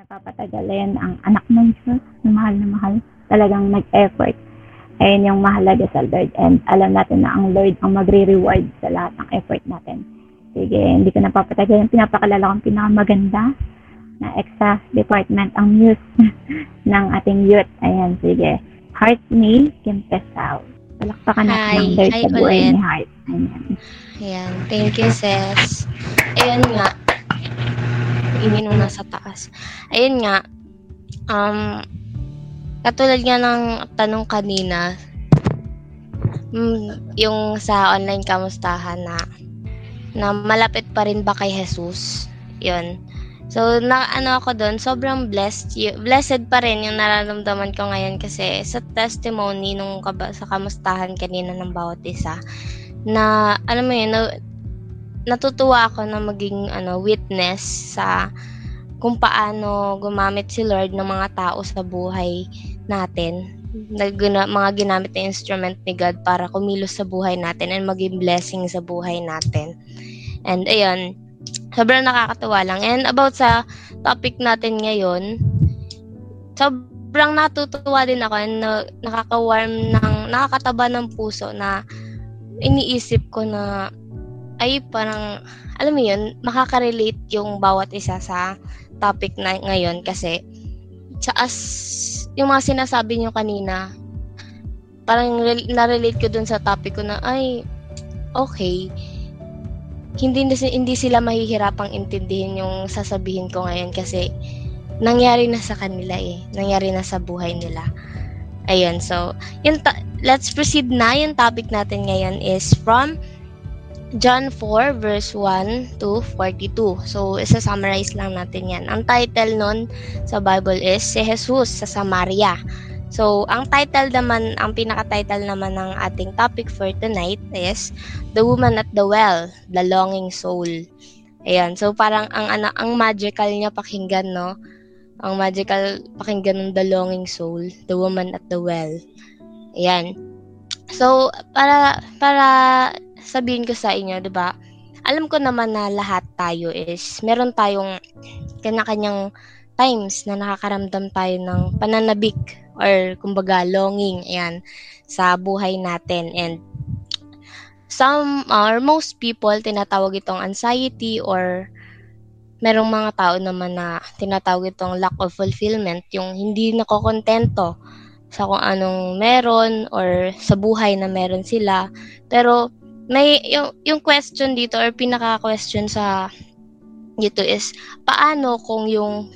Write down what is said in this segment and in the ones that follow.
napapatagalin ang anak ng Diyos na mahal na mahal. Talagang nag-effort. Ayun yung mahalaga sa Lord. And alam natin na ang Lord ang magre-reward sa lahat ng effort natin. Sige, hindi ko napapatagalin. Pinapakalala kong pinakamaganda na extra department ang muse ng ating youth. Ayan, sige. Heart me, Kim Pesao. Palakpakan natin ng Lord sa buhay ni Heart. Ayan. Ayan. Thank you, sis. Ayun nga. Ingin mo nasa taas. Ayun nga. Um, katulad nga ng tanong kanina, mm, yung sa online kamustahan na na malapit pa rin ba kay Jesus? Yun. So, na ano ako doon, sobrang blessed. Blessed pa rin yung nararamdaman ko ngayon kasi sa testimony nung kaba, sa kamustahan kanina ng bawat isa, na, alam mo yun, na, natutuwa ako na maging ano, witness sa kung paano gumamit si Lord ng mga tao sa buhay natin. Na, gina- mga ginamit na instrument ni God para kumilos sa buhay natin and maging blessing sa buhay natin. And ayun, sobrang nakakatuwa lang. And about sa topic natin ngayon, sobrang natutuwa din ako and na, nakaka-warm ng, nakakataba ng puso na iniisip ko na ay parang alam mo yun, makaka-relate yung bawat isa sa topic na ngayon kasi sa as yung mga sinasabi niyo kanina parang rel- na-relate ko dun sa topic ko na ay okay hindi hindi sila mahihirapang intindihin yung sasabihin ko ngayon kasi nangyari na sa kanila eh. Nangyari na sa buhay nila. Ayun so yun ta- let's proceed na yung topic natin ngayon is from John 4 verse 1 to 42. So, isa-summarize lang natin yan. Ang title nun sa Bible is Si Jesus sa Samaria. So, ang title naman, ang pinaka-title naman ng ating topic for tonight is The Woman at the Well, The Longing Soul. Ayan. So, parang ang, ano, ang magical niya pakinggan, no? Ang magical pakinggan ng The Longing Soul, The Woman at the Well. Ayan. So, para, para sabihin ko sa inyo, 'di ba? Alam ko naman na lahat tayo is meron tayong kanya-kanyang times na nakakaramdam tayo ng pananabik or kumbaga longing ayan sa buhay natin and some or most people tinatawag itong anxiety or merong mga tao naman na tinatawag itong lack of fulfillment, yung hindi nakokontento sa kung anong meron or sa buhay na meron sila. Pero may yung yung question dito or pinaka-question sa dito is paano kung yung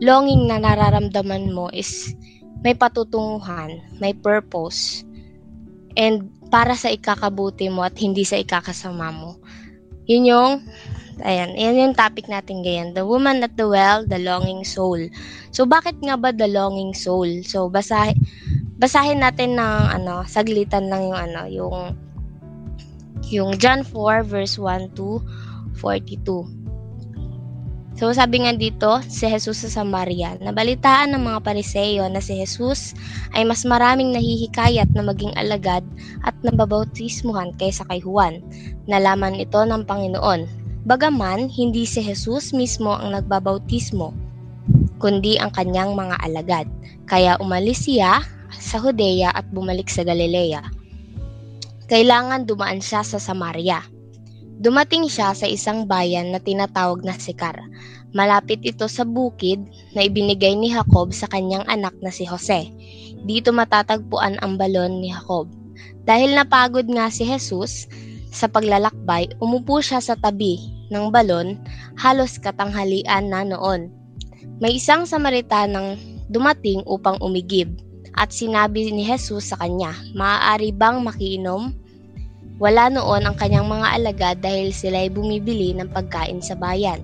longing na nararamdaman mo is may patutunguhan, may purpose and para sa ikakabuti mo at hindi sa ikakasama mo. Yun yung ayan, yan yung topic natin ngayon. The woman at the well, the longing soul. So bakit nga ba the longing soul? So basahin basahin natin ng ano, saglitan lang yung ano, yung yung John 4 verse 1 to 42. So sabi nga dito, si Jesus sa Samaria, nabalitaan ng mga pariseyo na si Jesus ay mas maraming nahihikayat na maging alagad at nababautismuhan kaysa kay Juan. Nalaman ito ng Panginoon. Bagaman, hindi si Jesus mismo ang nagbabautismo, kundi ang kanyang mga alagad. Kaya umalis siya sa Judea at bumalik sa Galilea kailangan dumaan siya sa Samaria. Dumating siya sa isang bayan na tinatawag na Sikar. Malapit ito sa bukid na ibinigay ni Jacob sa kanyang anak na si Jose. Dito matatagpuan ang balon ni Jacob. Dahil napagod nga si Jesus sa paglalakbay, umupo siya sa tabi ng balon halos katanghalian na noon. May isang Samaritanang dumating upang umigib at sinabi ni Jesus sa kanya, maaari bang makiinom? Wala noon ang kanyang mga alagad dahil sila ay bumibili ng pagkain sa bayan.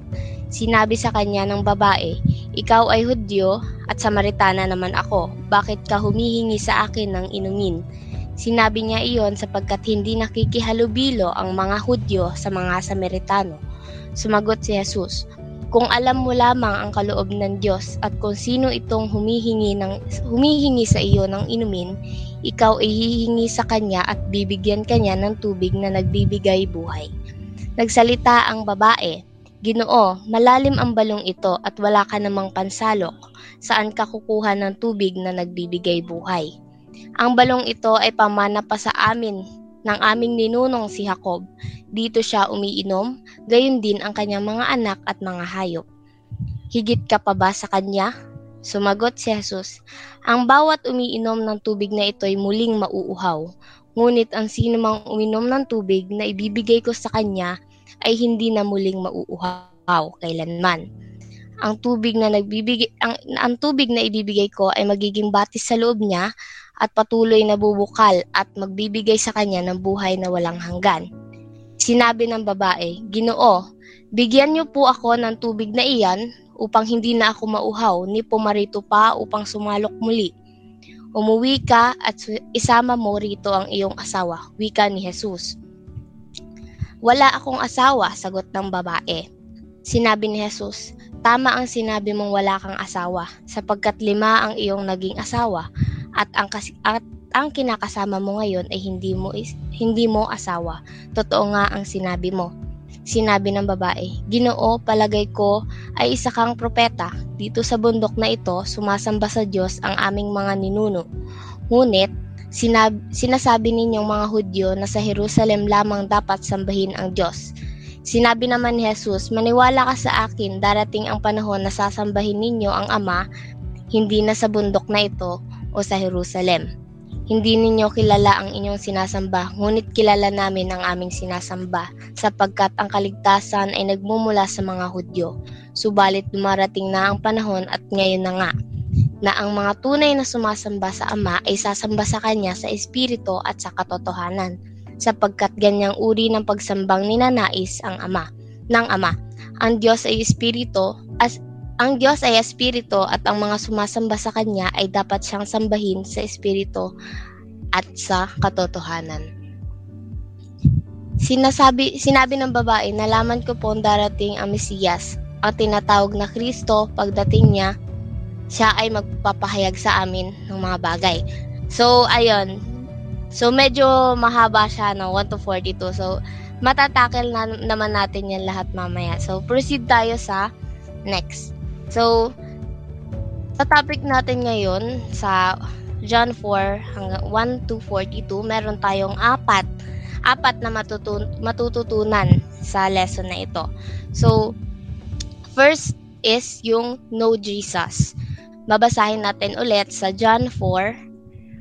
Sinabi sa kanya ng babae, Ikaw ay Hudyo at Samaritana naman ako. Bakit ka humihingi sa akin ng inumin? Sinabi niya iyon sapagkat hindi nakikihalubilo ang mga Hudyo sa mga Samaritano. Sumagot si Jesus, Kung alam mo lamang ang kaloob ng Diyos at kung sino itong humihingi, ng, humihingi sa iyo ng inumin, ikaw ay hihingi sa kanya at bibigyan kanya ng tubig na nagbibigay buhay. Nagsalita ang babae, Ginoo, malalim ang balong ito at wala ka namang pansalok. Saan ka kukuha ng tubig na nagbibigay buhay? Ang balong ito ay pamana pa sa amin ng aming ninunong si Jacob. Dito siya umiinom, gayon din ang kanyang mga anak at mga hayop. Higit ka pa ba sa kanya? Sumagot si Jesus, ang bawat umiinom ng tubig na ito ay muling mauuhaw. Ngunit ang sino mang uminom ng tubig na ibibigay ko sa kanya ay hindi na muling mauuhaw kailanman. Ang tubig na nagbibigay ang, ang tubig na ibibigay ko ay magiging batis sa loob niya at patuloy na bubukal at magbibigay sa kanya ng buhay na walang hanggan. Sinabi ng babae, Ginoo, bigyan niyo po ako ng tubig na iyan upang hindi na ako mauhaw ni pumarito pa upang sumalok muli. Umuwi ka at isama mo rito ang iyong asawa, wika ni Jesus. Wala akong asawa, sagot ng babae. Sinabi ni Jesus, tama ang sinabi mong wala kang asawa, sapagkat lima ang iyong naging asawa, at ang, kas- at ang kinakasama mo ngayon ay hindi mo, is- hindi mo asawa. Totoo nga ang sinabi mo. Sinabi ng babae, Ginoo, palagay ko ay isa kang propeta. Dito sa bundok na ito, sumasamba sa Diyos ang aming mga ninuno. Ngunit, sinab- sinasabi ninyong mga Hudyo na sa Jerusalem lamang dapat sambahin ang Diyos. Sinabi naman ni Jesus, maniwala ka sa akin, darating ang panahon na sasambahin ninyo ang Ama, hindi na sa bundok na ito o sa Jerusalem. Hindi ninyo kilala ang inyong sinasamba, ngunit kilala namin ang aming sinasamba, sapagkat ang kaligtasan ay nagmumula sa mga Hudyo. Subalit dumarating na ang panahon at ngayon na nga, na ang mga tunay na sumasamba sa Ama ay sasamba sa Kanya sa Espiritu at sa katotohanan, sapagkat ganyang uri ng pagsambang ninanais ang Ama, ng Ama. Ang Diyos ay Espiritu, as ang Diyos ay Espiritu at ang mga sumasamba sa Kanya ay dapat siyang sambahin sa Espiritu at sa katotohanan. Sinasabi, sinabi ng babae, nalaman ko po darating ang Mesiyas, ang tinatawag na Kristo, pagdating niya, siya ay magpapahayag sa amin ng mga bagay. So, ayun. So, medyo mahaba siya, no? 1 to 42. So, matatakel na naman natin yan lahat mamaya. So, proceed tayo sa next. So, sa topic natin ngayon, sa John 4 hanggang 1 to 42, meron tayong apat apat na matutun- matututunan sa lesson na ito. So, first is yung know Jesus. Babasahin natin ulit sa John 4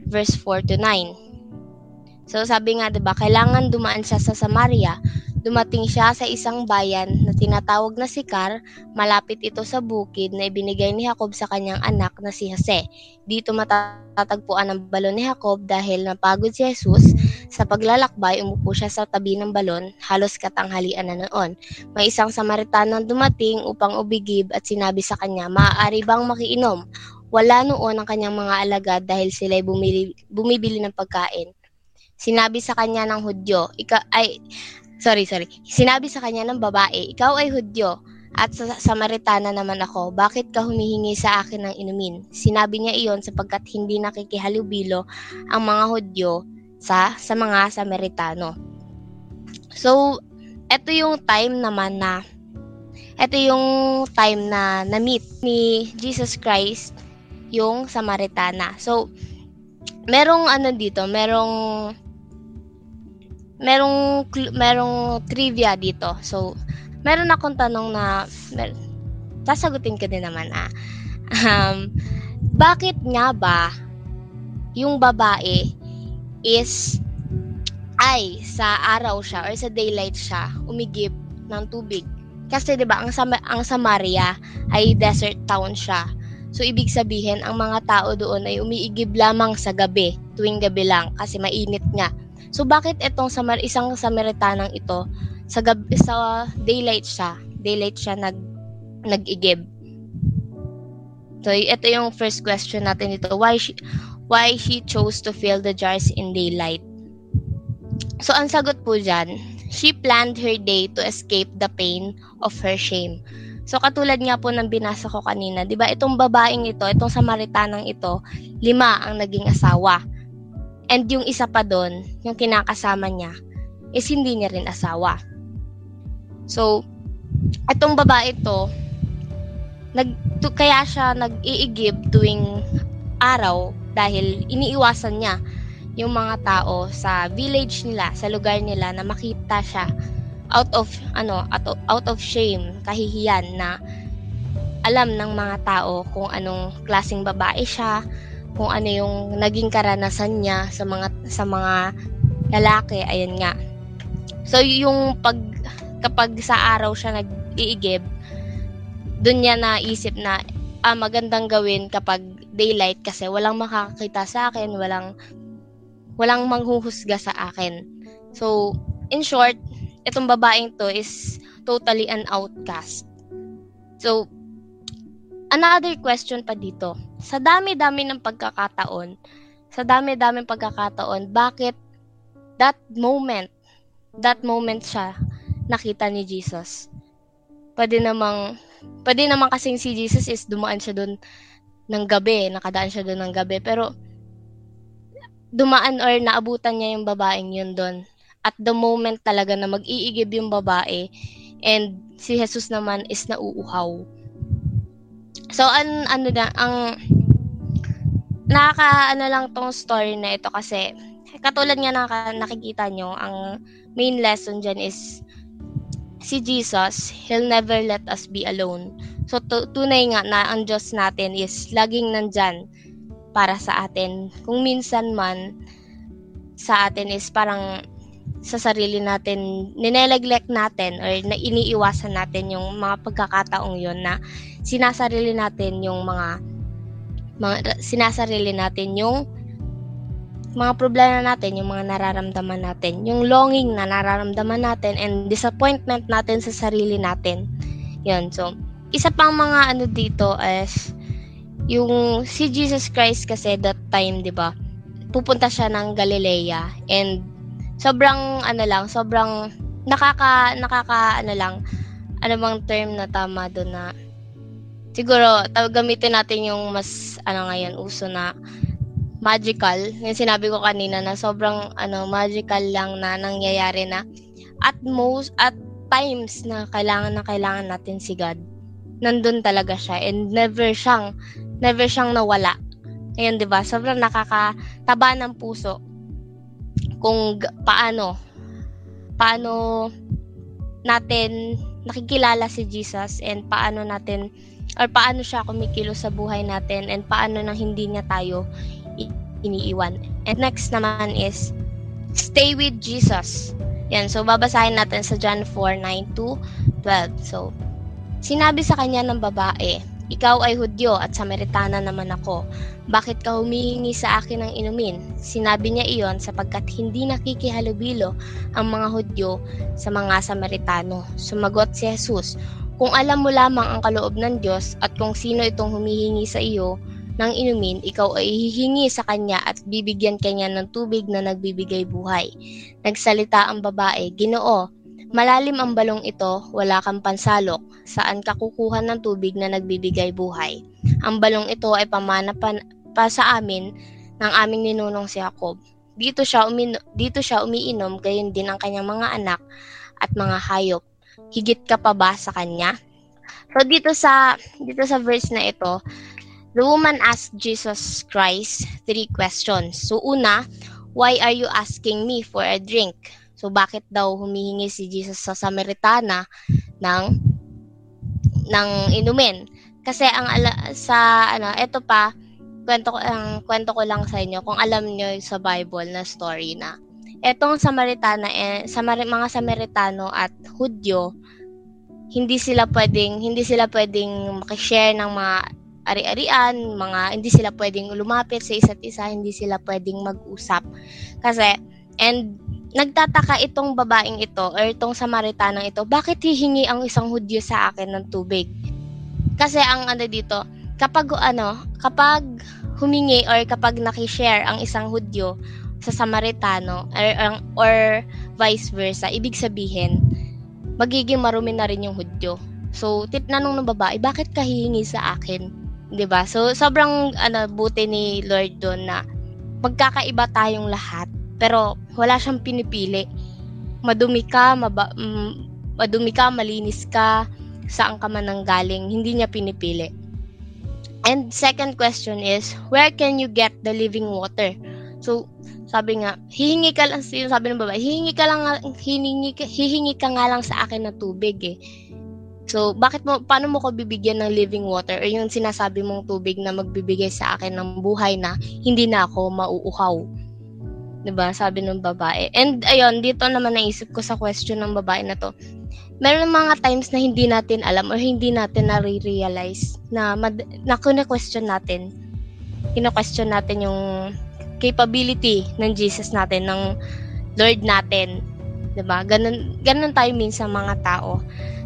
verse 4 to 9. So sabi nga 'di ba, kailangan dumaan siya sa Samaria. Dumating siya sa isang bayan na tinatawag na Sikar, malapit ito sa bukid na ibinigay ni Jacob sa kanyang anak na si Jose. Dito matatagpuan ang balon ni Jacob dahil napagod si Jesus sa paglalakbay, umupo siya sa tabi ng balon, halos katanghalian na noon. May isang Samaritanang dumating upang ubigib at sinabi sa kanya, maaari bang makiinom? Wala noon ang kanyang mga alagad dahil sila'y bumili, bumibili ng pagkain. Sinabi sa kanya ng Hudyo, ika, ay, sorry, sorry. Sinabi sa kanya ng babae, ikaw ay Hudyo, at sa Samaritana naman ako, bakit ka humihingi sa akin ng inumin? Sinabi niya iyon sapagkat hindi nakikihalubilo ang mga Hudyo sa sa mga Samaritano. So, ito yung time naman na ito yung time na na-meet ni Jesus Christ yung Samaritana. So, merong ano dito, merong merong merong trivia dito. So, meron akong tanong na mer, sasagutin ko din naman ah. Um, bakit nga ba yung babae is ay sa araw siya or sa daylight siya umigib ng tubig. Kasi 'di ba ang Sam- ang Samaria ay desert town siya. So ibig sabihin ang mga tao doon ay umiigib lamang sa gabi, tuwing gabi lang kasi mainit nga. So bakit itong Samar isang Samaritanang ito sa gabi sa daylight siya, daylight siya nag nag-igib. So ito yung first question natin dito. Why she, why she chose to fill the jars in daylight. So, ang sagot po dyan, she planned her day to escape the pain of her shame. So, katulad nga po ng binasa ko kanina, di ba, itong babaeng ito, itong Samaritanang ito, lima ang naging asawa. And yung isa pa doon, yung kinakasama niya, is hindi niya rin asawa. So, itong babae to, nag, to, kaya siya nag-iigib tuwing araw dahil iniiwasan niya yung mga tao sa village nila, sa lugar nila na makita siya out of ano out of, out of shame, kahihiyan na alam ng mga tao kung anong klasing babae siya, kung ano yung naging karanasan niya sa mga sa mga lalaki, ayun nga. So yung pag kapag sa araw siya nag-iigib, doon niya naisip na ah, magandang gawin kapag daylight kasi walang makakakita sa akin, walang walang manghuhusga sa akin. So, in short, itong babaeng to is totally an outcast. So, another question pa dito. Sa dami-dami ng pagkakataon, sa dami-dami pagkakataon, bakit that moment, that moment siya nakita ni Jesus? Pwede namang Pwede naman kasing si Jesus is dumaan siya doon ng gabi, nakadaan siya doon ng gabi, pero dumaan or naabutan niya yung babaeng yun doon. At the moment talaga na mag-iigib yung babae and si Jesus naman is nauuhaw. So, an, ano na, ang nakaka, ano lang tong story na ito kasi katulad nga na nakikita nyo, ang main lesson dyan is si Jesus, He'll never let us be alone. So, tu- tunay nga na ang Diyos natin is laging nandyan para sa atin. Kung minsan man, sa atin is parang sa sarili natin, nineneglect natin or na iniiwasan natin yung mga pagkakataong yon na sinasarili natin yung mga, mga sinasarili natin yung mga problema natin, yung mga nararamdaman natin, yung longing na nararamdaman natin and disappointment natin sa sarili natin. Yun, so, isa pang mga ano dito is yung si Jesus Christ kasi that time, 'di ba? Pupunta siya ng Galilea and sobrang ano lang, sobrang nakaka nakaka ano lang ano bang term na tama doon na siguro gamitin natin yung mas ano ngayon uso na magical. Yung sinabi ko kanina na sobrang ano magical lang na nangyayari na at most at times na kailangan na kailangan natin si God. Nandun talaga siya and never siyang never siyang nawala. Ayun, 'di ba? Sobrang nakakataba ng puso kung paano paano natin nakikilala si Jesus and paano natin or paano siya kumikilos sa buhay natin and paano nang hindi niya tayo iniiwan. And next naman is, stay with Jesus. Yan, so babasahin natin sa John 4, 9 to 12. So, sinabi sa kanya ng babae, ikaw ay Hudyo at Samaritana naman ako. Bakit ka humihingi sa akin ng inumin? Sinabi niya iyon sapagkat hindi nakikihalubilo ang mga Hudyo sa mga Samaritano. Sumagot si Jesus, kung alam mo lamang ang kaloob ng Diyos at kung sino itong humihingi sa iyo, ng inumin, ikaw ay hihingi sa kanya at bibigyan kanya ng tubig na nagbibigay buhay. Nagsalita ang babae, Ginoo, malalim ang balong ito, wala kang pansalok, saan ka kukuha ng tubig na nagbibigay buhay. Ang balong ito ay pamana pa, pa sa amin ng aming ninunong si Jacob. Dito siya, umino, dito siya umiinom, gayon din ang kanyang mga anak at mga hayop. Higit ka pa ba sa kanya? So dito sa dito sa verse na ito, The woman asked Jesus Christ three questions. So una, why are you asking me for a drink? So bakit daw humihingi si Jesus sa Samaritana ng ng inumin? Kasi ang ala, sa ano, ito pa kwento ko ang kwento ko lang sa inyo kung alam niyo sa Bible na story na etong Samaritana eh, Samar- mga Samaritano at Hudyo hindi sila pwedeng hindi sila pwedeng makishare ng mga ari-arian, mga hindi sila pwedeng lumapit sa isa't isa, hindi sila pwedeng mag-usap. Kasi, and nagtataka itong babaeng ito or itong Samaritanang ito, bakit hihingi ang isang Hudyo sa akin ng tubig? Kasi ang ano dito, kapag ano, kapag humingi or kapag nakishare ang isang Hudyo sa Samaritano or, or, vice versa, ibig sabihin, magiging marumi na rin yung Hudyo. So, tinanong ng babae, bakit ka hihingi sa akin? ba? So sobrang ano buti ni Lord doon na magkakaiba tayong lahat pero wala siyang pinipili. Madumi ka, maba, mm, madumi ka, malinis ka, saan ka man nanggaling, hindi niya pinipili. And second question is, where can you get the living water? So, sabi nga, hihingi ka lang, sabi ng babae, hihingi ka lang, hihingi, hihingi ka nga lang sa akin ng tubig eh. So, bakit mo, paano mo ko bibigyan ng living water or yung sinasabi mong tubig na magbibigay sa akin ng buhay na hindi na ako mauuhaw? 'Di ba Sabi ng babae. And ayun, dito naman naisip ko sa question ng babae na to. Meron mga times na hindi natin alam or hindi natin na-realize na, mad- na question natin. Kino-question natin yung capability ng Jesus natin, ng Lord natin. 'Di ba Ganun, ganun tayo minsan mga tao.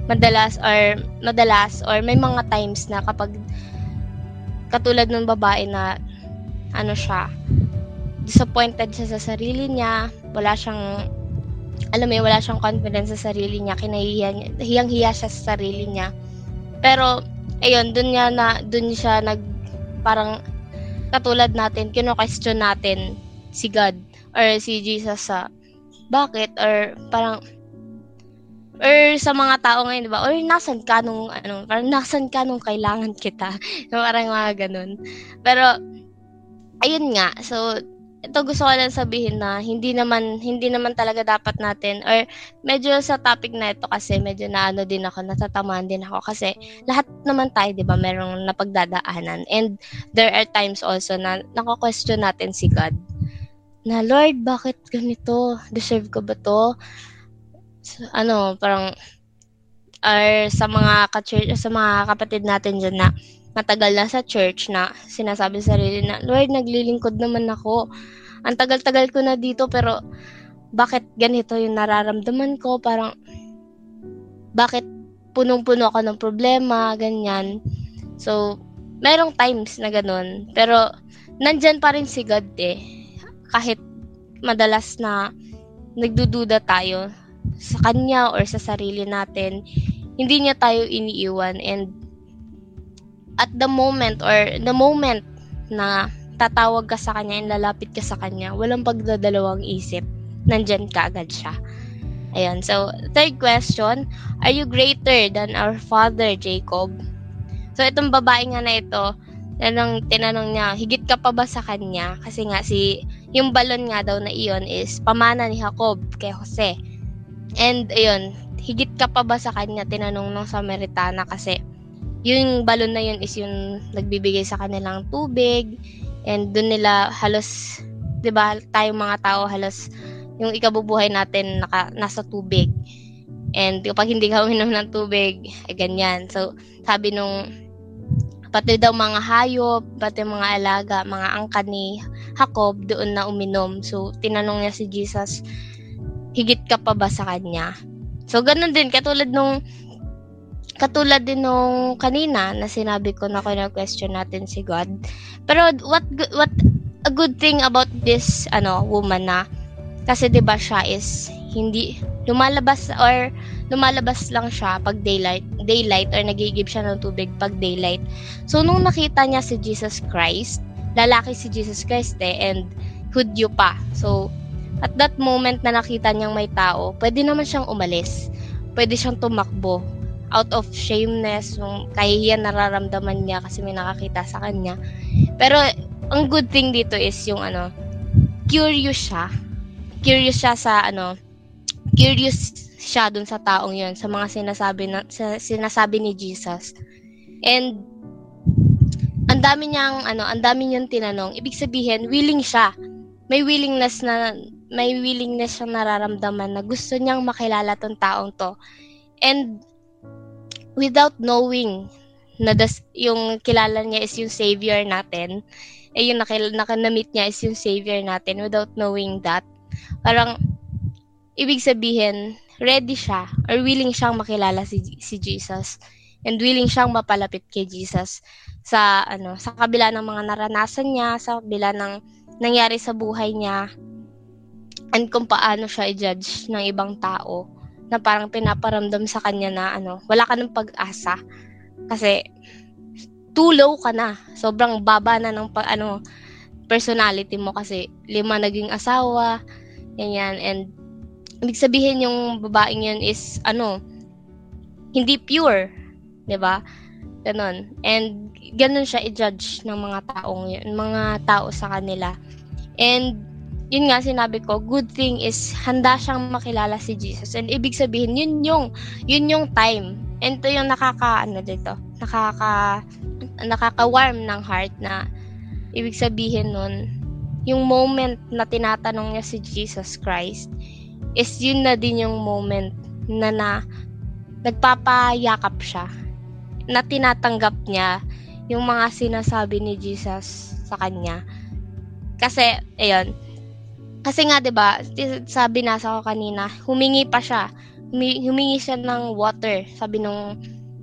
Madalas or madalas or may mga times na kapag katulad ng babae na ano siya disappointed siya sa sarili niya wala siyang alam mo wala siyang confidence sa sarili niya kinahihiya niya hiyang-hiya siya sa sarili niya. Pero ayun dun niya na dun siya nag parang katulad natin kino-question natin si God or si Jesus sa bakit or parang or sa mga tao ngayon, di ba? Or nasan ka nung, ano, parang nasan ka nung kailangan kita. parang mga ganun. Pero, ayun nga. So, ito gusto ko lang sabihin na hindi naman hindi naman talaga dapat natin or medyo sa topic na ito kasi medyo na ano din ako natatamaan din ako kasi lahat naman tayo 'di ba merong napagdadaanan. And there are times also na nako-question natin si God na Lord bakit ganito? Deserve ko ba to? Ano, parang or sa mga ka-church, sa mga kapatid natin diyan na matagal na sa church na sinasabi sa sarili na, Lord, naglilingkod naman ako. Ang tagal-tagal ko na dito pero bakit ganito yung nararamdaman ko? Parang bakit punong-puno ako ng problema, ganyan. So, merong times na ganun. Pero, nandyan pa rin si God eh. Kahit madalas na nagdududa tayo sa kanya or sa sarili natin, hindi niya tayo iniiwan and at the moment or the moment na tatawag ka sa kanya and lalapit ka sa kanya, walang pagdadalawang isip. Nandyan ka agad siya. Ayan. So, third question, are you greater than our father, Jacob? So, itong babae nga na ito, tanong, tinanong niya, higit ka pa ba sa kanya? Kasi nga, si, yung balon nga daw na iyon is pamana ni Jacob kay Jose. And ayun, higit ka pa ba sa kanya tinanong ng Samaritana kasi yung balon na yun is yung nagbibigay sa kanilang tubig and doon nila halos 'di ba tayong mga tao halos yung ikabubuhay natin naka, nasa tubig. And kapag hindi ka uminom ng tubig, ay ganyan. So, sabi nung pati daw mga hayop, pati mga alaga, mga angka ni Jacob doon na uminom. So, tinanong niya si Jesus, higit ka pa ba sa kanya? So, ganun din, katulad nung katulad din nung kanina na sinabi ko na question natin si God. Pero what what a good thing about this ano woman na kasi 'di ba siya is hindi lumalabas or lumalabas lang siya pag daylight daylight or nagigib siya ng tubig pag daylight. So nung nakita niya si Jesus Christ, lalaki si Jesus Christ eh and hudyo pa. So at that moment na nakita niyang may tao, pwede naman siyang umalis. Pwede siyang tumakbo out of shameness, yung kahihiyan nararamdaman niya kasi may nakakita sa kanya. Pero ang good thing dito is yung ano, curious siya. Curious siya sa ano, curious siya dun sa taong yon sa mga sinasabi na sa, sinasabi ni Jesus. And ang dami niyang ano, ang dami niyang tinanong. Ibig sabihin, willing siya. May willingness na may willingness siyang nararamdaman na gusto niyang makilala tong taong to. And without knowing na das, yung kilala niya is yung savior natin, eh yung nakil, nakanamit niya is yung savior natin without knowing that, parang ibig sabihin, ready siya or willing siyang makilala si, si Jesus and willing siyang mapalapit kay Jesus sa ano sa kabila ng mga naranasan niya sa kabila ng nangyari sa buhay niya and kung paano siya i-judge ng ibang tao na parang pinaparamdam sa kanya na ano, wala ka ng pag-asa kasi too low ka na. Sobrang baba na ng pa, ano personality mo kasi lima naging asawa, ganyan and ibig sabihin yung babaeng yun is ano hindi pure 'di ba? Ganon. And ganun siya i-judge ng mga taong yun, mga tao sa kanila. And yun nga sinabi ko, good thing is handa siyang makilala si Jesus. And ibig sabihin, yun yung yun yung time. And ito yung nakaka ano dito, nakaka nakaka-warm ng heart na ibig sabihin nun, yung moment na tinatanong niya si Jesus Christ is yun na din yung moment na na nagpapayakap siya na tinatanggap niya yung mga sinasabi ni Jesus sa kanya. Kasi, ayun, kasi nga 'di ba, sabi nasa ko kanina, humingi pa siya. Humingi siya ng water, sabi nung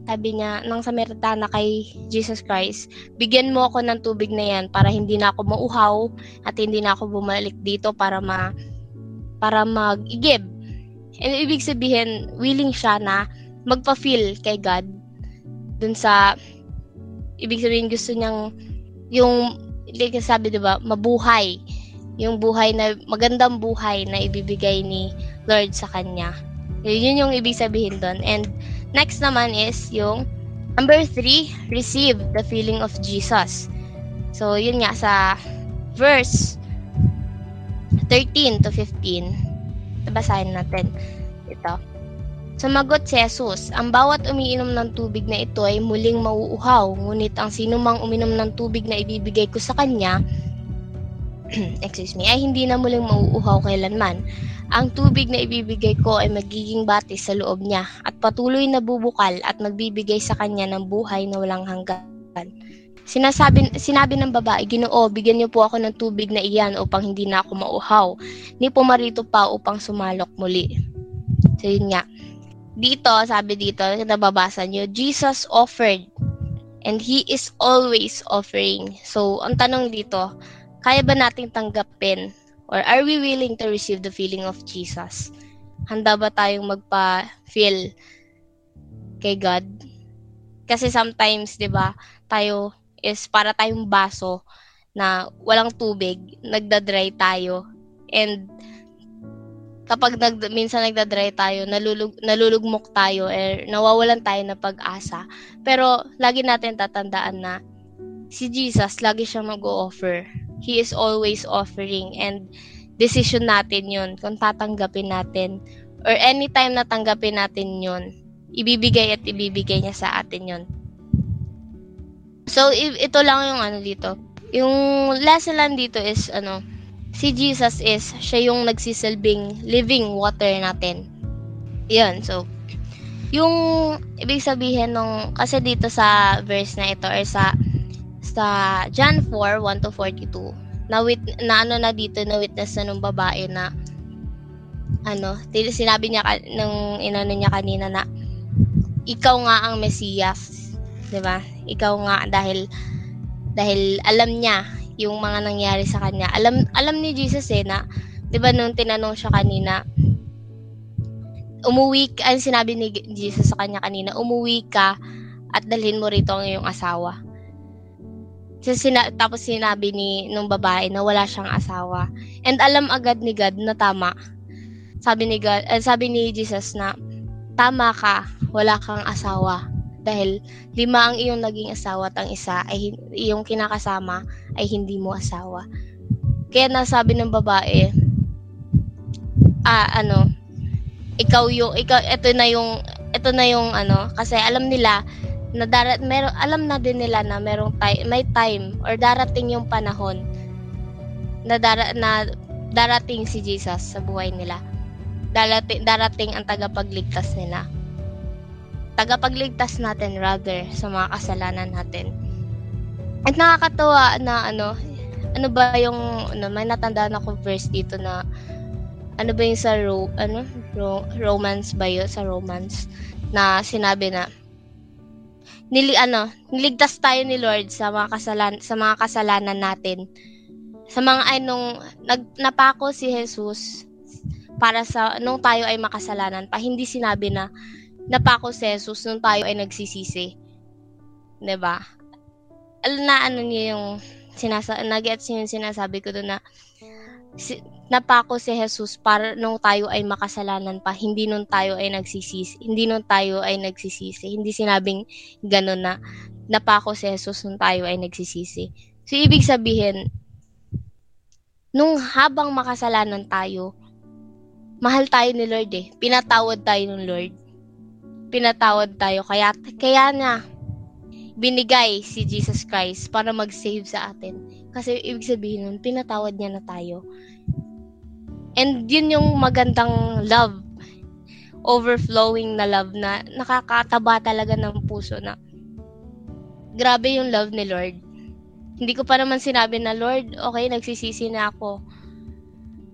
sabi niya nang Samaritana kay Jesus Christ, bigyan mo ako ng tubig na yan para hindi na ako mauhaw at hindi na ako bumalik dito para ma para mag-give. And ibig sabihin, willing siya na magpa-feel kay God dun sa ibig sabihin gusto niyang yung like sabi 'di ba mabuhay yung buhay na magandang buhay na ibibigay ni Lord sa kanya. Yun yung ibig sabihin doon and next naman is yung number three receive the feeling of Jesus. So yun nga sa verse 13 to 15 basahin natin ito. Sumagot si Jesus, ang bawat umiinom ng tubig na ito ay muling mauuhaw, ngunit ang sino mang uminom ng tubig na ibibigay ko sa kanya, excuse me, ay hindi na muling mauuhaw kailanman. Ang tubig na ibibigay ko ay magiging batis sa loob niya at patuloy na bubukal at magbibigay sa kanya ng buhay na walang hanggan. Sinasabi, sinabi ng babae, Ginoo, bigyan niyo po ako ng tubig na iyan upang hindi na ako mauhaw. Ni pumarito pa upang sumalok muli. So yun nga dito, sabi dito, nababasa nyo, Jesus offered and He is always offering. So, ang tanong dito, kaya ba nating tanggapin or are we willing to receive the feeling of Jesus? Handa ba tayong magpa-feel kay God? Kasi sometimes, 'di ba, tayo is para tayong baso na walang tubig, nagda-dry tayo. And kapag nag, minsan nagda-dry tayo, nalulug, nalulugmok tayo, eh, nawawalan tayo ng pag-asa. Pero, lagi natin tatandaan na si Jesus, lagi siyang mag-o-offer. He is always offering and decision natin yun kung tatanggapin natin or anytime na tanggapin natin yun, ibibigay at ibibigay niya sa atin yun. So, ito lang yung ano dito. Yung lesson lang dito is, ano, si Jesus is, siya yung nagsisilbing living water natin. Yun, so, yung ibig sabihin nung, kasi dito sa verse na ito, or sa, sa John 4, 1 to 42, na, wit, na ano na dito, na witness na nung babae na, ano, sinabi niya, nung inano niya kanina na, ikaw nga ang Mesiyas, 'di ba? Ikaw nga dahil dahil alam niya yung mga nangyari sa kanya. Alam alam ni Jesus eh na 'di ba nung tinanong siya kanina umuwi ang sinabi ni Jesus sa kanya kanina, umuwi ka at dalhin mo rito ang iyong asawa. Sina- tapos sinabi ni nung babae na wala siyang asawa. And alam agad ni God na tama. Sabi ni God, eh, sabi ni Jesus na tama ka, wala kang asawa dahil lima ang iyong naging asawa at ang isa ay iyong kinakasama ay hindi mo asawa. Kaya nasabi ng babae, ah, ano, ikaw yung, ikaw, ito na yung, ito na yung, ano, kasi alam nila, na darat, meron, alam na din nila na merong time, may time, or darating yung panahon, na, dara, na darating si Jesus sa buhay nila. Darating, darating ang tagapagligtas nila tagapagligtas natin rather sa mga kasalanan natin. At nakakatawa na ano, ano ba yung ano, may natandaan ako verse dito na ano ba yung sa ro, ano ro, romance ba yun sa romance na sinabi na nili ano niligtas tayo ni Lord sa mga kasalanan sa mga kasalanan natin sa mga anong nag napako si Jesus para sa nung tayo ay makasalanan pa hindi sinabi na napako si Jesus nung tayo ay nagsisisi. 'Di ba? Alam na ano niya yung sinasa nagets yung sinasabi ko doon na si, napako si Jesus para nung tayo ay makasalanan pa, hindi nung tayo ay nagsisisi, hindi nung tayo ay nagsisisi. Hindi sinabing gano'n na napako si Jesus nung tayo ay nagsisisi. So, ibig sabihin, nung habang makasalanan tayo, mahal tayo ni Lord eh. Pinatawad tayo ng Lord. Pinatawad tayo. Kaya, kaya na, binigay si Jesus Christ para mag-save sa atin. Kasi ibig sabihin nun, pinatawad niya na tayo. And yun yung magandang love. Overflowing na love na nakakataba talaga ng puso na grabe yung love ni Lord. Hindi ko pa naman sinabi na, Lord, okay, nagsisisi na ako.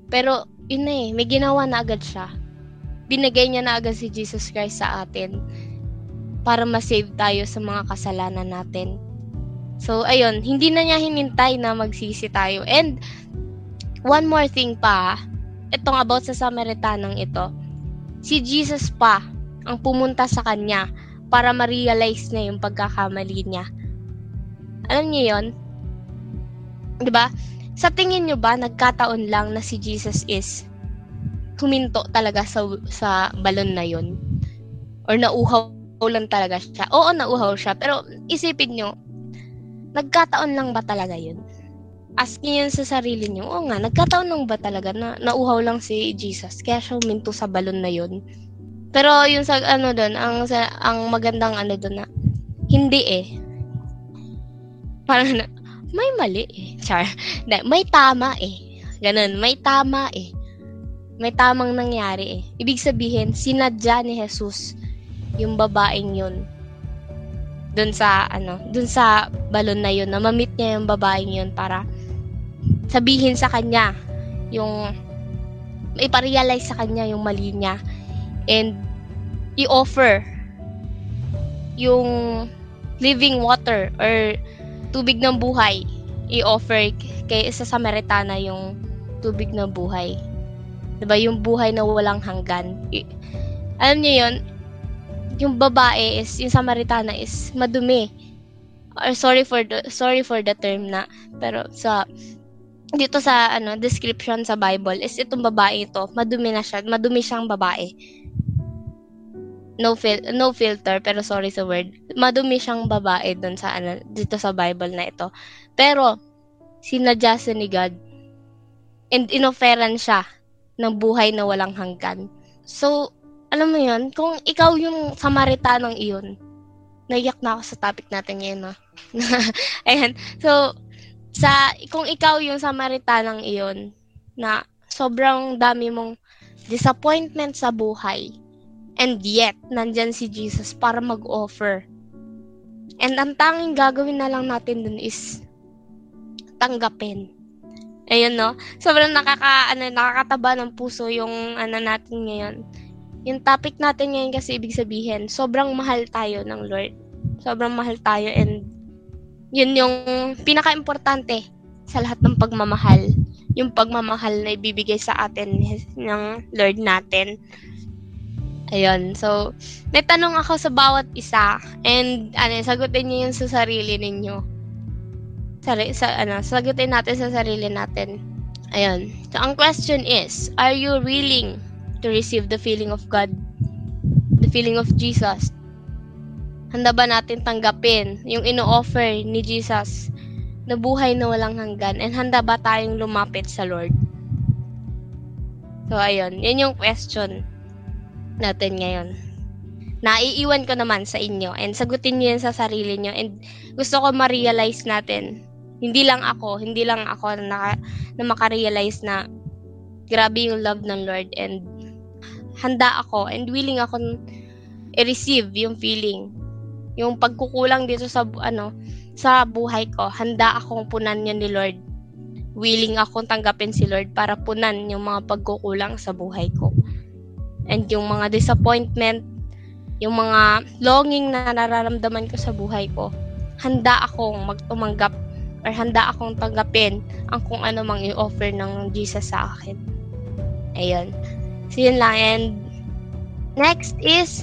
Pero, yun na eh, may ginawa na agad siya. Binigay niya na agad si Jesus Christ sa atin para ma-save tayo sa mga kasalanan natin. So, ayun, hindi na niya hinintay na magsisi tayo. And, one more thing pa, itong about sa Samaritanang ito, si Jesus pa ang pumunta sa kanya para ma-realize na yung pagkakamali niya. Alam niyo yon? 'Di ba? Sa tingin niyo ba nagkataon lang na si Jesus is huminto talaga sa sa balon na yon? Or nauhaw lang talaga siya? Oo, nauhaw siya. Pero isipin niyo, nagkataon lang ba talaga yun? Asking yun sa sarili niyo, oo nga, nagkataon lang ba talaga na nauhaw lang si Jesus kaya siya huminto sa balon na yun? Pero yung sa ano doon, ang sa, ang magandang ano doon na hindi eh. Parang na, may mali eh. Char. may tama eh. Ganun, may tama eh. May tamang nangyari eh. Ibig sabihin, sinadya ni Jesus yung babaeng yun dun sa ano, dun sa balon na yun, na mamit niya yung babaeng yun para sabihin sa kanya yung iparealize sa kanya yung mali niya and i-offer yung living water or tubig ng buhay i-offer kay isa sa Samaritana yung tubig ng buhay. 'Di ba? Yung buhay na walang hanggan. I- alam niyo 'yon? Yung babae is yung Samaritana is madumi. Or sorry for the sorry for the term na pero sa dito sa ano description sa Bible is itong babae ito, madumi na siya, madumi siyang babae. No fil no filter pero sorry sa word. Madumi siyang babae doon sa ano dito sa Bible na ito. Pero sinadya siya ni God and inoferan siya ng buhay na walang hanggan. So, alam mo yon kung ikaw yung Samaritanong iyon, naiyak na ako sa topic natin ngayon, no? Ayan. So, sa kung ikaw yung Samaritanang iyon na sobrang dami mong disappointment sa buhay and yet nandyan si Jesus para mag-offer. And ang tanging gagawin na lang natin dun is tanggapin. Ayun no. Sobrang nakaka ano nakakataba ng puso yung ano natin ngayon. Yung topic natin ngayon kasi ibig sabihin, sobrang mahal tayo ng Lord. Sobrang mahal tayo and yun yung pinaka-importante sa lahat ng pagmamahal. Yung pagmamahal na ibibigay sa atin ng Lord natin. Ayun. So, may tanong ako sa bawat isa and ano, sagutin niyo yun sa sarili ninyo. Sari, sa, ano, sagutin natin sa sarili natin. Ayun. So, ang question is, are you willing to receive the feeling of God? The feeling of Jesus? Handa ba natin tanggapin yung ino-offer ni Jesus na buhay na walang hanggan? And handa ba tayong lumapit sa Lord? So, ayun. Yan yung question natin ngayon. Naiiwan ko naman sa inyo and sagutin niyo yan sa sarili niyo and gusto ko ma-realize natin hindi lang ako, hindi lang ako na, na makarealize na grabe yung love ng Lord and handa ako and willing ako i-receive yung feeling yung pagkukulang dito sa ano sa buhay ko, handa akong punan yan ni Lord. Willing akong tanggapin si Lord para punan yung mga pagkukulang sa buhay ko. And yung mga disappointment, yung mga longing na nararamdaman ko sa buhay ko, handa akong magtumanggap or handa akong tanggapin ang kung ano mang i-offer ng Jesus sa akin. Ayun. So, yun lang. And next is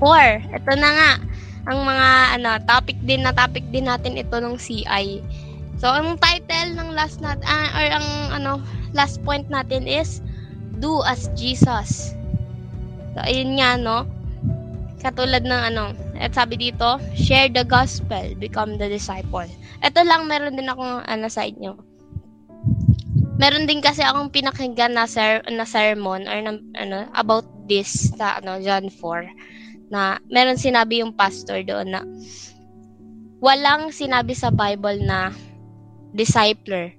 4. Ito na nga ang mga ano topic din na topic din natin ito ng CI So, ang title ng last nat uh, or ang ano, last point natin is do as Jesus. So, ayun nga, no? Katulad ng ano, at sabi dito, share the gospel, become the disciple. Ito lang, meron din akong ano sa inyo. Meron din kasi akong pinakinggan na, ser- na sermon or na, ano, about this sa ano, John 4 na meron sinabi yung pastor doon na walang sinabi sa Bible na discipler,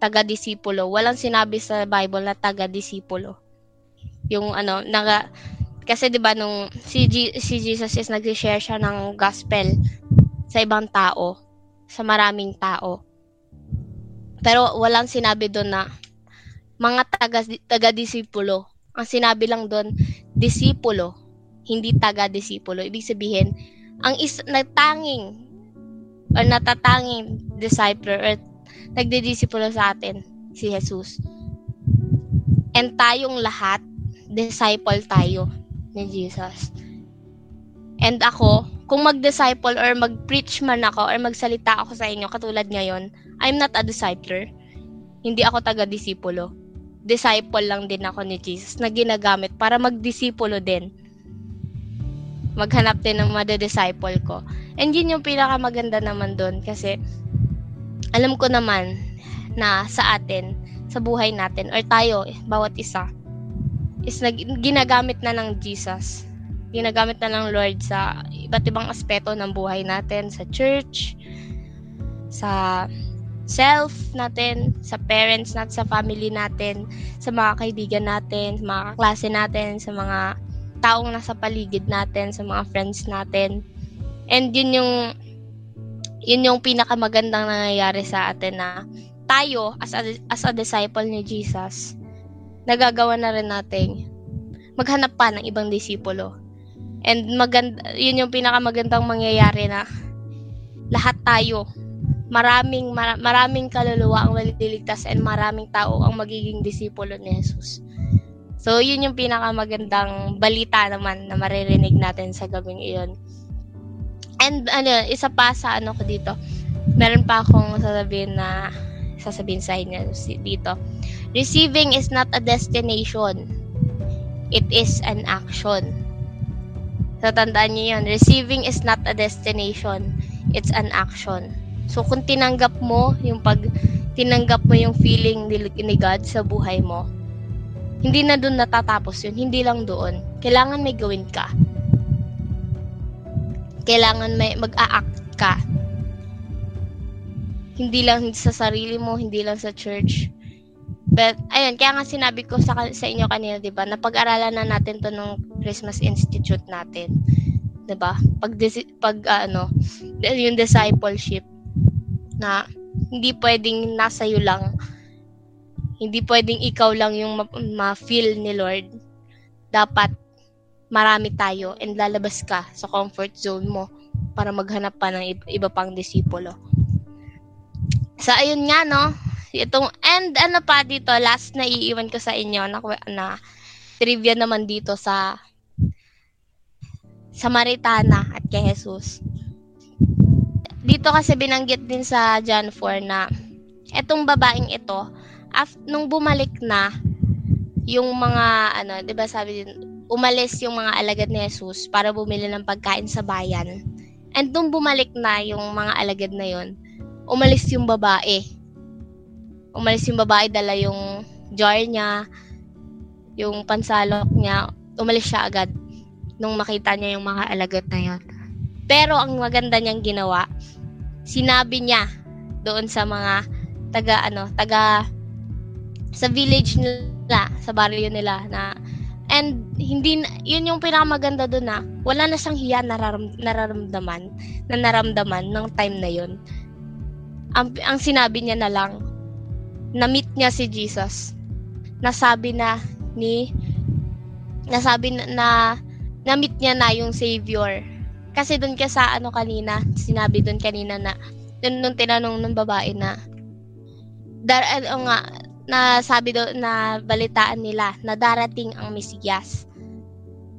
taga-disipulo. Walang sinabi sa Bible na taga-disipulo. Yung ano, naga, kasi 'di ba nung si, G, si Jesus is nag-share siya ng gospel sa ibang tao, sa maraming tao. Pero walang sinabi doon na mga taga taga-disipulo. Ang sinabi lang doon, disipulo, hindi taga-disipulo. Ibig sabihin, ang is nagtanging or natatanging disciple or nagdidisipulo sa atin si Jesus. And tayong lahat, disciple tayo ni Jesus. And ako, kung mag-disciple or mag-preach man ako or magsalita ako sa inyo katulad ngayon, I'm not a discipler. Hindi ako taga-disipulo. Disciple lang din ako ni Jesus na ginagamit para mag-disipulo din. Maghanap din ng mada-disciple ko. And yun yung pinakamaganda naman doon kasi alam ko naman na sa atin, sa buhay natin, or tayo, bawat isa, is nag, ginagamit na ng Jesus. Ginagamit na ng Lord sa iba't ibang aspeto ng buhay natin, sa church, sa self natin, sa parents natin, sa family natin, sa mga kaibigan natin, sa mga kaklase natin, sa mga taong nasa paligid natin, sa mga friends natin. And yun yung yun yung pinakamagandang nangyayari sa atin na tayo as a, as a disciple ni Jesus nagagawa na rin natin maghanap pa ng ibang disipulo. And maganda, yun yung pinakamagandang mangyayari na lahat tayo, maraming mar- maraming kaluluwa ang maliligtas and maraming tao ang magiging disipulo ni Jesus. So, yun yung pinakamagandang balita naman na maririnig natin sa gabing iyon. And ano, isa pa sa ano ko dito, meron pa akong sasabihin na sasabihin sa inyo dito. Receiving is not a destination. It is an action. So, tandaan niyo yun. Receiving is not a destination. It's an action. So, kung tinanggap mo yung pag tinanggap mo yung feeling ni, ni God sa buhay mo, hindi na doon natatapos yun. Hindi lang doon. Kailangan may gawin ka. Kailangan may mag-a-act ka. Hindi lang sa sarili mo, hindi lang sa church But, ayun, kaya nga sinabi ko sa, sa inyo kanina, di ba, napag-aralan na natin to ng Christmas Institute natin. Di ba? Pag, pag uh, ano, yung discipleship na hindi pwedeng nasa iyo lang, hindi pwedeng ikaw lang yung ma-feel ni Lord. Dapat marami tayo and lalabas ka sa comfort zone mo para maghanap pa ng iba pang disipulo. So, ayun nga, no? Itong, and ano pa dito, last na iiwan ko sa inyo na, na trivia naman dito sa Samaritana at kay Jesus. Dito kasi binanggit din sa John 4 na etong babaeng ito, af, nung bumalik na yung mga ano, 'di ba sabi din umalis yung mga alagad ni Jesus para bumili ng pagkain sa bayan. And nung bumalik na yung mga alagad na yon, umalis yung babae umalis yung babae, dala yung jar niya, yung pansalok niya, umalis siya agad nung makita niya yung mga alagat na yon. Pero ang maganda niyang ginawa, sinabi niya doon sa mga taga ano, taga sa village nila, sa barrio nila na and hindi yun yung pinakamaganda doon na wala na siyang hiya nararam, nararamdaman na naramdaman ng time na yun. Ang, ang sinabi niya na lang, na-meet niya si Jesus. Nasabi na ni nasabi na, na na-meet niya na yung Savior. Kasi doon ka sa ano kanina, sinabi doon kanina na nung, nung tinanong ng babae na dar ano nga na sabi do na balitaan nila na darating ang Mesiyas.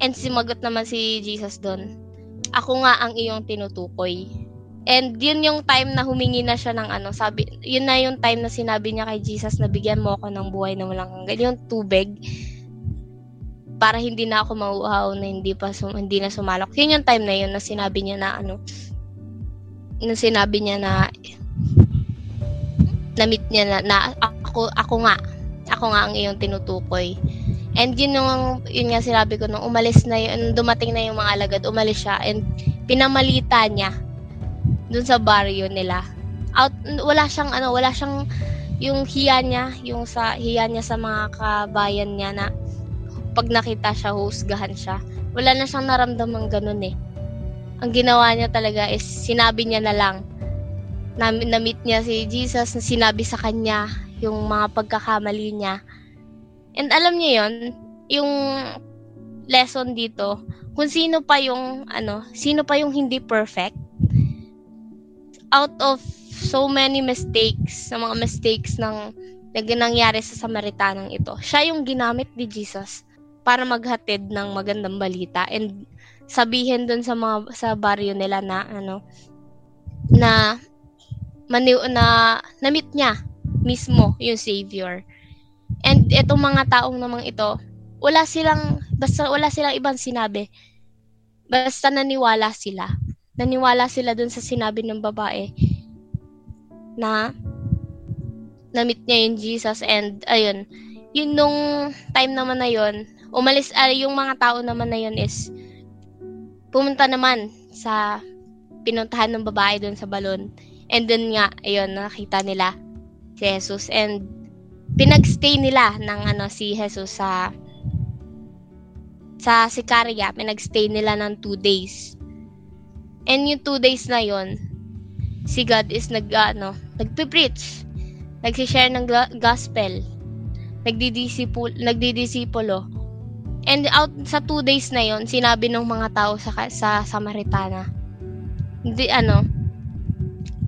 And simagot naman si Jesus doon, Ako nga ang iyong tinutukoy. And yun yung time na humingi na siya ng ano, sabi, yun na yung time na sinabi niya kay Jesus na bigyan mo ako ng buhay na walang hanggan. Yung tubig, para hindi na ako mauuhaw na hindi pa sum, hindi na sumalok. Yun yung time na yun na sinabi niya na ano, na sinabi niya na na-meet niya na, na ako, ako nga, ako nga ang iyong tinutukoy. And yun yung, yun nga sinabi ko, nung umalis na yun, dumating na yung mga alagad, umalis siya, and pinamalita niya dun sa barrio nila. Out, wala siyang, ano, wala siyang, yung hiya niya, yung sa, hiya niya sa mga kabayan niya na pag nakita siya, husgahan siya. Wala na siyang naramdaman ganun eh. Ang ginawa niya talaga is, sinabi niya na lang, na, na-meet niya si Jesus, na sinabi sa kanya yung mga pagkakamali niya. And alam niyo yon yung lesson dito, kung sino pa yung, ano, sino pa yung hindi perfect, out of so many mistakes, sa mga mistakes ng na nangyari sa Samaritanang ito, siya yung ginamit ni Jesus para maghatid ng magandang balita and sabihin dun sa mga sa baryo nila na ano na mani na na-meet niya mismo yung savior. And itong mga taong namang ito, wala silang basta wala silang ibang sinabi. Basta naniwala sila. Naniwala sila dun sa sinabi ng babae na na-meet niya yung Jesus and ayun, yun nung time naman na yun, umalis, uh, yung mga tao naman na yun is pumunta naman sa pinuntahan ng babae doon sa balon And then nga, ayun, nakita nila si Jesus. And pinagstay nila ng ano si Jesus sa sa Sicaria. Pinagstay nila ng two days. And yung two days na yon si God is nag, ano, nagpipreach. Nagsishare ng gospel. Nagdidisipulo, nagdidisipulo. And out sa two days na yon sinabi ng mga tao sa, sa Samaritana, hindi ano,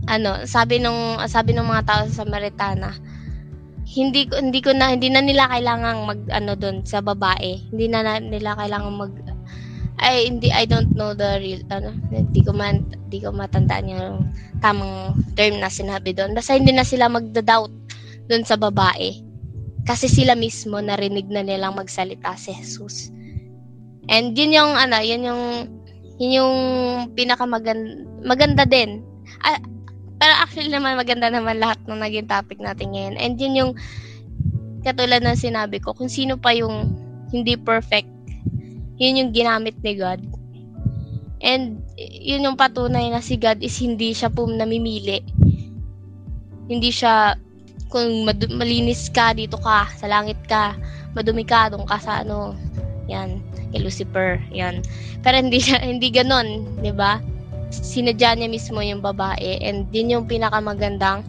ano, sabi nung sabi ng mga tao sa Samaritana, hindi ko hindi ko na hindi na nila kailangang mag ano doon sa babae. Hindi na, na nila kailangan mag ay hindi I don't know the real ano hindi ko man hindi ko matandaan yung tamang term na sinabi doon. Basta hindi na sila magda-doubt doon sa babae. Kasi sila mismo narinig na nilang magsalita si Jesus. And yun yung ano, yun yung yun yung pinakamaganda maganda din. Ah, pero actually naman maganda naman lahat ng naging topic natin ngayon. And yun yung katulad ng sinabi ko, kung sino pa yung hindi perfect, yun yung ginamit ni God. And yun yung patunay na si God is hindi siya po namimili. Hindi siya kung mad- malinis ka dito ka, sa langit ka, madumi ka doon ka sa ano, yan, kay Lucifer, yan. Pero hindi siya hindi ganoon, 'di ba? Sinadya niya mismo yung babae and din yung pinakamagandang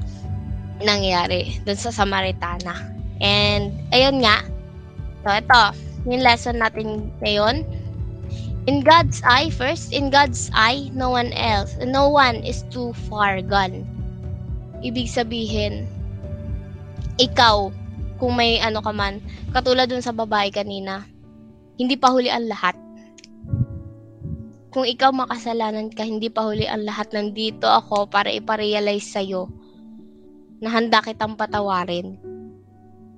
nangyari dun sa Samaritana. And, ayun nga. So, ito, yung lesson natin ngayon. In God's eye, first, in God's eye, no one else, no one is too far gone. Ibig sabihin, ikaw, kung may ano ka man, katulad dun sa babae kanina, hindi pa huli ang lahat kung ikaw makasalanan ka, hindi pa huli ang lahat. Nandito ako para iparealize sa'yo na handa kitang patawarin.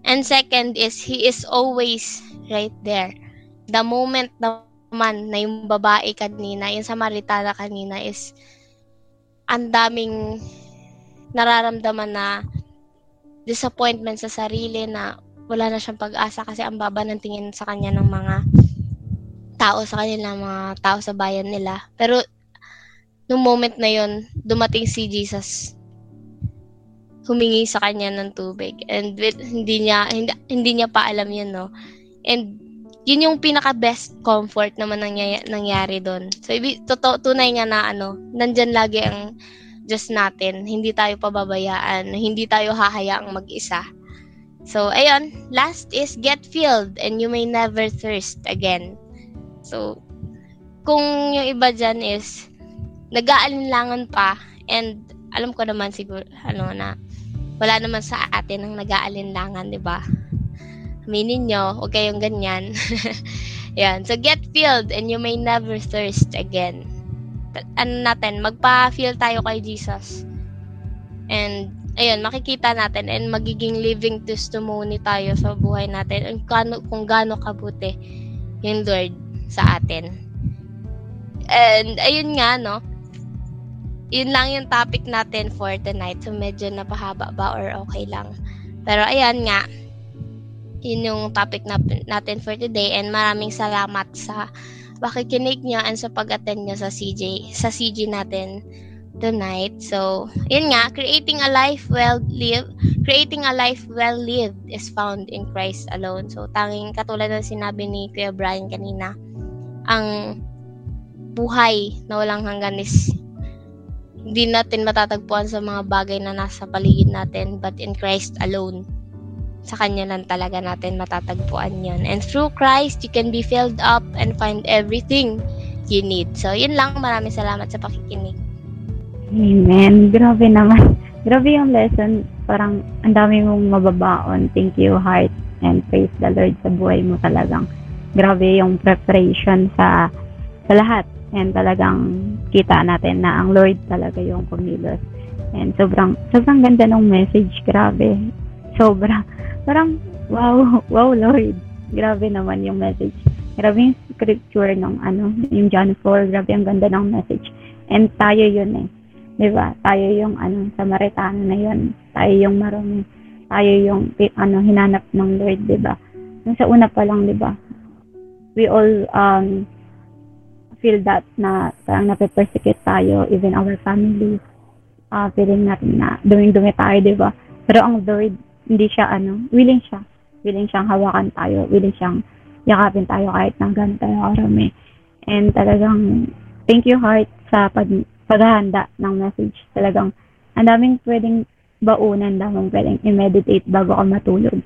And second is, He is always right there. The moment naman na yung babae kanina, yung Samaritana kanina is ang daming nararamdaman na disappointment sa sarili na wala na siyang pag-asa kasi ang baba ng tingin sa kanya ng mga tao sa kanila, mga tao sa bayan nila. Pero, nung moment na yon dumating si Jesus. Humingi sa kanya ng tubig. And with, hindi niya hindi, hindi niya pa alam yun no? And yun yung pinaka best comfort naman nangyay, nangyari doon so ibi, totoo tunay nga na ano nandyan lagi ang Diyos natin. Hindi tayo pababayaan. Hindi tayo hahayaang mag-isa. So ayun. Last is get filled and you may never thirst again So, kung yung iba dyan is, nag-aalinlangan pa, and alam ko naman siguro, ano na, wala naman sa atin ang nag-aalinlangan, di ba? Aminin nyo, huwag kayong ganyan. Yan. So, get filled and you may never thirst again. ano natin, magpa-feel tayo kay Jesus. And ayun, makikita natin and magiging living testimony tayo sa buhay natin and kano, kung gaano kabuti yung Lord sa atin. And ayun nga, no, yun lang yung topic natin for tonight. So, medyo napahaba ba or okay lang. Pero, ayan nga, yun yung topic na, natin for today. And maraming salamat sa pakikinig nyo and sa pag-attend nyo sa CJ, sa CG natin tonight. So, yun nga, creating a life well lived, creating a life well lived is found in Christ alone. So, tanging katulad ng sinabi ni Kuya Brian kanina, ang buhay na walang hanggan is hindi natin matatagpuan sa mga bagay na nasa paligid natin, but in Christ alone. Sa Kanya lang talaga natin matatagpuan yon. And through Christ, you can be filled up and find everything you need. So, yun lang. Maraming salamat sa pakikinig. Amen. Grabe naman. Grabe yung lesson. Parang ang dami mong mababaon. Thank you, heart. And praise the Lord sa buhay mo talagang. Grabe yung preparation sa sa lahat and talagang kita natin na ang Lord talaga yung kumilos. And sobrang, sobrang ganda ng message, grabe. Sobra. Parang, wow, wow Lord. Grabe naman yung message. Grabe yung scripture ng ano, yung John 4, grabe ang ganda ng message. And tayo yun eh. 'Di ba? Tayo yung ano, Samaritano na yun. Tayo yung marumi. Tayo yung ano, hinanap ng Lord, 'di ba? Nung sa una pa lang, 'di ba? We all um feel that na parang nape-persecute tayo, even our family, uh, feeling natin na duming-dumi tayo, di ba? Pero ang Lord, hindi siya ano, willing siya. Willing siyang hawakan tayo, willing siyang yakapin tayo kahit nang ganun tayo karami. And talagang, thank you heart sa pag, paghahanda ng message. Talagang, ang daming pwedeng baunan, daming pwedeng i-meditate bago ka matulog.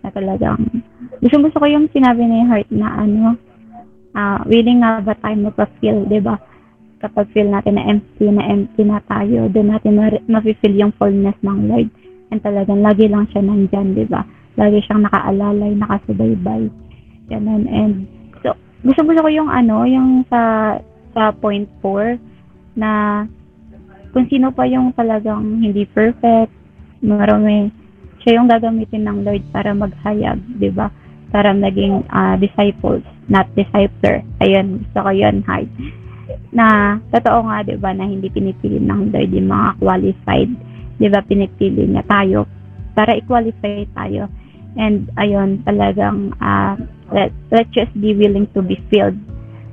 Na talagang, gusto gusto ko yung sinabi ni Heart na ano, uh, willing nga ba tayo magpa-feel, di ba? Kapag feel natin na empty, na empty na tayo, doon natin ma-feel yung fullness ng Lord. And talagang lagi lang siya nandyan, di ba? Lagi siyang nakaalalay, nakasubaybay. Ganun. And so, gusto gusto ko yung ano, yung sa sa point 4 na kung sino pa yung talagang hindi perfect, marami, siya yung gagamitin ng Lord para maghayag, di ba? Para maging uh, disciples not discipler. Ayun, gusto ko yun, hard. Na, totoo nga, di ba, na hindi pinipili ng Lord yung mga qualified. Di ba, pinipili niya tayo para i-qualify tayo. And, ayun, talagang, uh, let, let's just be willing to be filled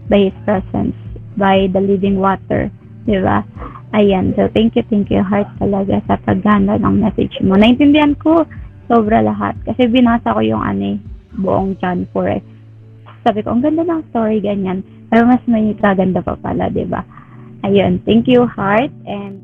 by His presence, by the living water. Di ba? Ayan. So, thank you, thank you, heart talaga sa paghanda ng message mo. Naintindihan ko sobra lahat. Kasi binasa ko yung ano, buong John 4 eh sabi ko, ang ganda ng story, ganyan. Pero mas may kaganda pa pala, di ba? Ayun, thank you, Heart, and